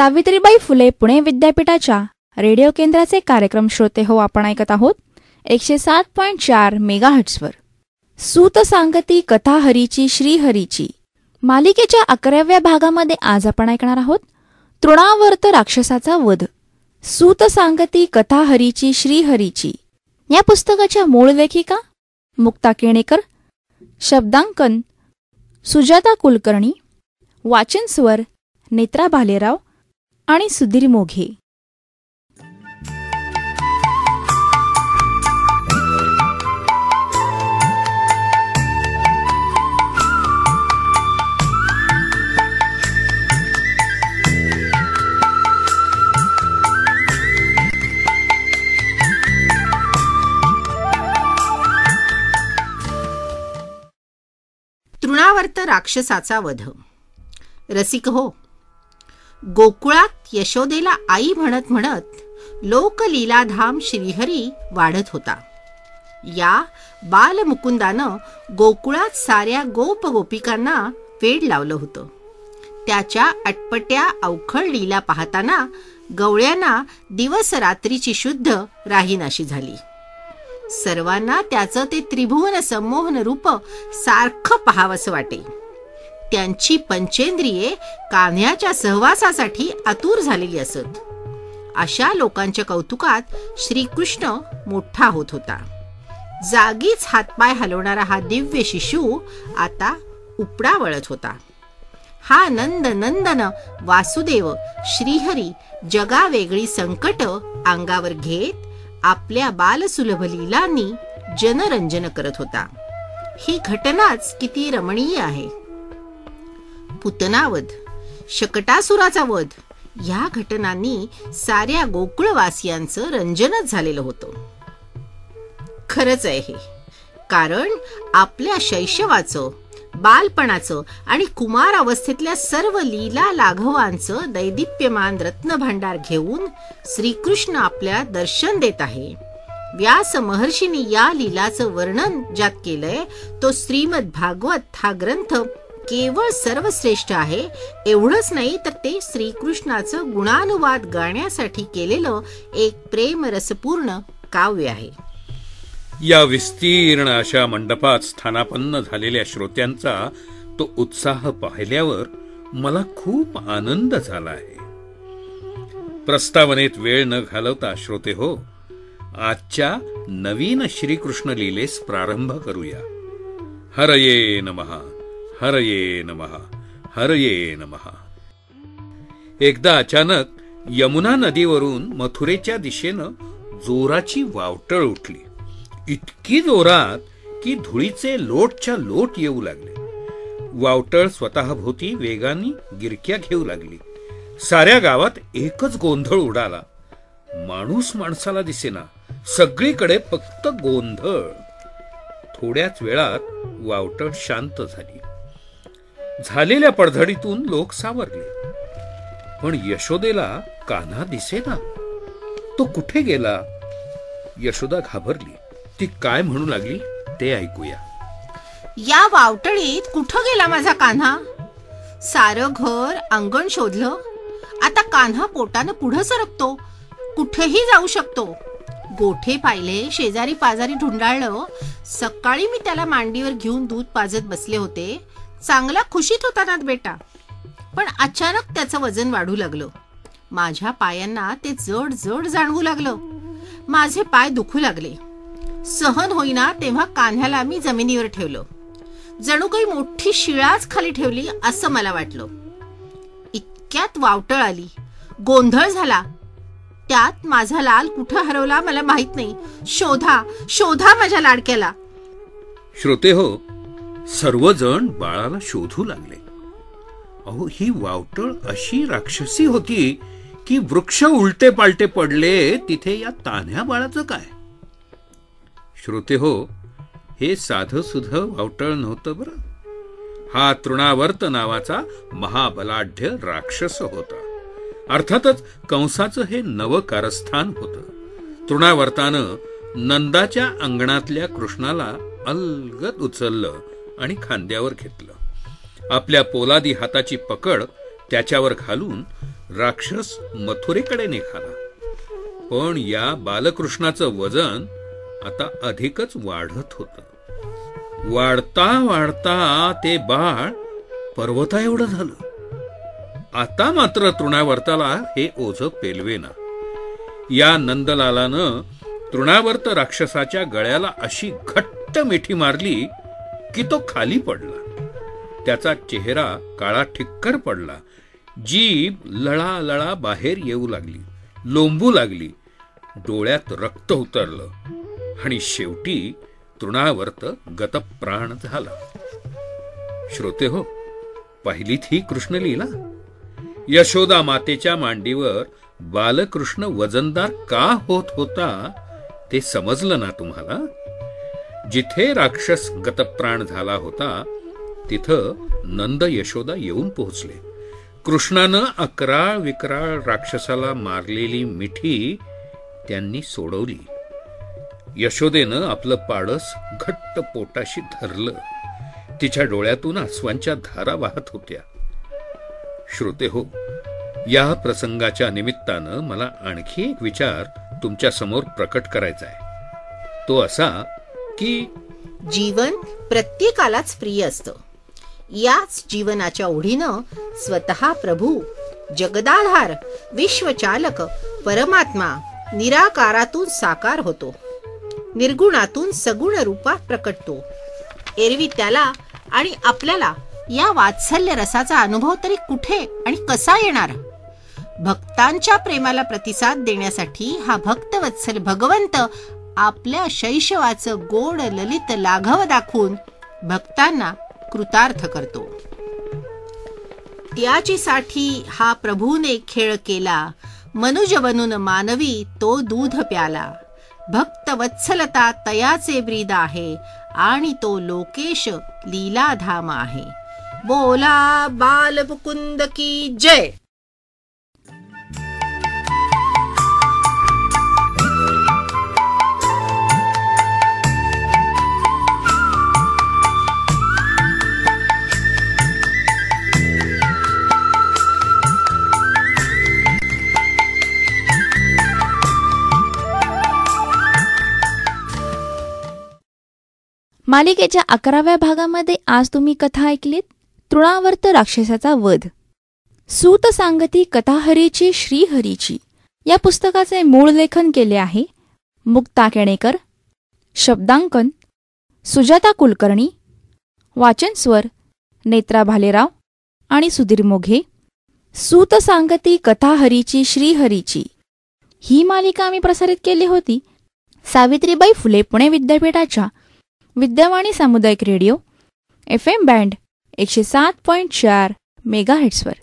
सावित्रीबाई फुले पुणे विद्यापीठाच्या रेडिओ केंद्राचे कार्यक्रम श्रोते हो आपण ऐकत आहोत. एकशे सात पॉईंट चार मेगा हट्सवर सूत सांगती कथा हरीची श्रीहरीची मालिकेच्या अकराव्या भागामध्ये आज आपण ऐकणार आहोत. तृणावर्त राक्षसाचा वध. सूत सांगती कथा हरीची श्रीहरीची या पुस्तकाच्या मूळ लेखिका मुक्ता केणेकर शब्दांकन सुजाता कुलकर्णी वाचन स्वर नेत्रा भालेराव आणि सुधीर मोघे. तृणावर्त राक्षसाचा वध. रसिक हो. गोकुळात यशोदेला आई म्हणत म्हणत लोकलीलाधाम श्रीहरी वाढत होता. या बालमुकुंदानं गोकुळात साऱ्या गोप गोपिकांना वेड लावलं होतं. त्याच्या अटपट्या अवखळ लीला पाहताना गवळ्यांना दिवस रात्रीची शुद्ध राहीनाशी झाली. सर्वांना त्याचं ते त्रिभुवन संमोहन रूप सारखं पाहावंसं वाटे. त्यांची पंचेंद्रिये कान्ह्याच्या सहवासासाठी आतुर झालेली असत. अशा लोकांच्या कौतुकात श्रीकृष्ण मोठा होत होता. जागीच हातपाय हलवणारा हा दिव्य शिशू आता उपडा वळत होता. हा नंद नंदन वासुदेव श्रीहरी जगा वेगळी संकट अंगावर घेत आपल्या बालसुलभ लीलांनी जनरंजन करत होता. ही घटनाच किती रमणीय आहे. पुतनावध शकटासुराचा वध. या घटनांनी साऱ्या गोकुळवासियांचं रंजनच झालेलं होतं. खरंच आहे हे. कारण आपल्या शैशवाचं बालपणाचं आणि कुमार अवस्थेतल्या सर्व लीला लाघवांचं दैदिप्यमान रत्नभांडार घेऊन श्रीकृष्ण आपल्या दर्शन देत आहे. व्यास महर्षीने या लीलाचं वर्णन ज्यात केलंय तो श्रीमद भागवत हा ग्रंथ केवळ सर्वश्रेष्ठ आहे. एवढंच नाही तर ते श्रीकृष्णाचं गुणानुवाद गाण्यासाठी केलेलं एक प्रेम रसपूर्ण काव्य आहे. या विस्तीर्ण अशा मंडपात स्थानापन्न झालेल्या श्रोत्यांचा तो उत्साह पाहिल्यावर मला खूप आनंद झाला आहे. प्रस्तावनेत वेळ न घालवता श्रोते हो आजच्या नवीन श्रीकृष्ण लीलेस प्रारंभ करूया. हरये नमहा हरये नमहा हरये नमहा एकदा अचानक यमुना नदीवरून मथुरेच्या दिशेनं जोराची वावटळ उठली. इतकी जोरात की धुळीचे लोटच्या लोट येऊ लागले. वावटळ स्वतःभोवती वेगाने गिरक्या घेऊ लागली. साऱ्या गावात एकच गोंधळ उडाला. माणूस माणसाला दिसेना सगळीकडे फक्त गोंधळ. थोड्याच वेळात वावटळ शांत झाली. झालेल्या पडझडीतून लोक सावरले. पण यशोदेला कान्हा दिसेना. तो कुठे गेला? यशोदा घाबरली. ती काय म्हणू लागली ते ऐकूया. या वावटळीत कुठं गेला माझा कान्हा? सारं घर अंगण शोधलं. आता कान्हा पोटानं पुढं सरकतो. कुठेही जाऊ शकतो. गोठे पाहिले शेजारी पाजारी ढुंडाळलं. सकाळी मी त्याला मांडीवर घेऊन दूध पाजत बसले होते. चांगला खुशीत होता ना बेटा. पण अचानक त्याचं वजन वाढू लागलं. माझ्या पायांना ते जड जड जाणवू लागलं. माझे पाय दुखू लागले. सहन होईना तेव्हा कान्ह्याला मी जमिनीवर ठेवलं. जणू काही मोठी शिळाच खाली ठेवली असं मला वाटलं. इतक्यात वावटळ आली. गोंधळ झाला. त्यात माझा लाल कुठं हरवला मला माहीत नाही. शोधा शोधा माझ्या लाडक्याला. श्रोते हो सर्वजण बाळाला शोधू लागले. अहो ही वावटळ अशी राक्षसी होती की वृक्ष उलटे पालटे पडले तिथे या तान्ह्या बाळाचं काय? श्रोते हो हे साधं सुध वावटळ नव्हतं बरं. हा तृणावर्त नावाचा महाबलाढ्य राक्षस होता. अर्थातच कंसाचं हे नव कारस्थान होतं. तृणावर्तानं नंदाच्या अंगणातल्या कृष्णाला अलगत उचललं. आणि खांद्यावर घेतलं. आपल्या पोलादी हाताची पकड त्याच्यावर घालून राक्षस मथुरेकडे निघाला. पण या बालकृष्णाचं वजन आता अधिकच वाढत होत. वाढता वाढता ते बाळ पर्वता एवढं झालं. आता मात्र तृणावर्ताला हे ओझ पेलवेना. या नंदलालानं तृणावर्त राक्षसाच्या गळ्याला अशी घट्ट मिठी मारली की तो खाली पडला. त्याचा चेहरा काळा ठिक्कर पडला. जीभ लळा लळा बाहेर येऊ लागली. लोंबू लागली. डोळ्यात रक्त उतरलं. आणि शेवटी तृणावर्त गतप्राण झाला. श्रोते हो पहिलीत ही कृष्ण लिहिला यशोदा मातेच्या मांडीवर बालकृष्ण वजनदार का होत होता ते समजलं ना तुम्हाला? जिथे राक्षस गतप्राण झाला होता तिथं नंद यशोदा येऊन पोहोचले. कृष्णानं अकराळ विकराळ राक्षसाला मारलेली मिठी त्यांनी सोडवली. यशोदेनं आपलं पाडस घट्ट पोटाशी धरलं. तिच्या डोळ्यातून आसवांच्या धारा वाहत होत्या. श्रोते हो या प्रसंगाच्या निमित्तानं मला आणखी एक विचार तुमच्यासमोर प्रकट करायचा आहे तो असा की? जीवन प्रत्येकालाच प्रिय असतं. याच जीवनाच्या ओढीनं स्वतः प्रभू जगदाधार विश्वचालक परमात्मा निराकारातून साकार होतो. निर्गुणातून सगुण रूपात प्रकटतो. एरवी त्याला आणि आपल्याला या वात्सल्य रसाचा अनुभव तरी कुठे आणि कसा येणार? भक्तांच्या प्रेमाला प्रतिसाद देण्यासाठी हा भक्तवत्सल भगवंत आपल्या शैशवाचं गोड ललित लाघव दाखवून भक्तांना कृतार्थ करतो. त्याचीसाठी हा प्रभूने खेळ केला. मनुज बनून मानवी तो दूध प्याला. भक्त वत्सलता तयाचे ब्रीद आहे आणि तो लोकेश लीलाधाम आहे. बोला बालमुकुंद की जय! मालिकेच्या अकराव्या भागामध्ये आज तुम्ही कथा ऐकलीत? तृणावर्त राक्षसाचा वध. सूत सांगती कथाहरीची श्रीहरीची. या पुस्तकाचे मूळ लेखन केले आहे मुक्ता केणेकर शब्दांकन सुजाता कुलकर्णी वाचनस्वर नेत्रा भालेराव आणि सुधीर मोघे. सूत सांगती कथाहरीची श्रीहरीची. ही मालिका आम्ही प्रसारित केली होती सावित्रीबाई फुले पुणे विद्यापीठाच्या विद्यावाणी सामुदायिक रेडिओ एफ एम बँड एकशे सात पॉईंट चार मेगा हिट्सवर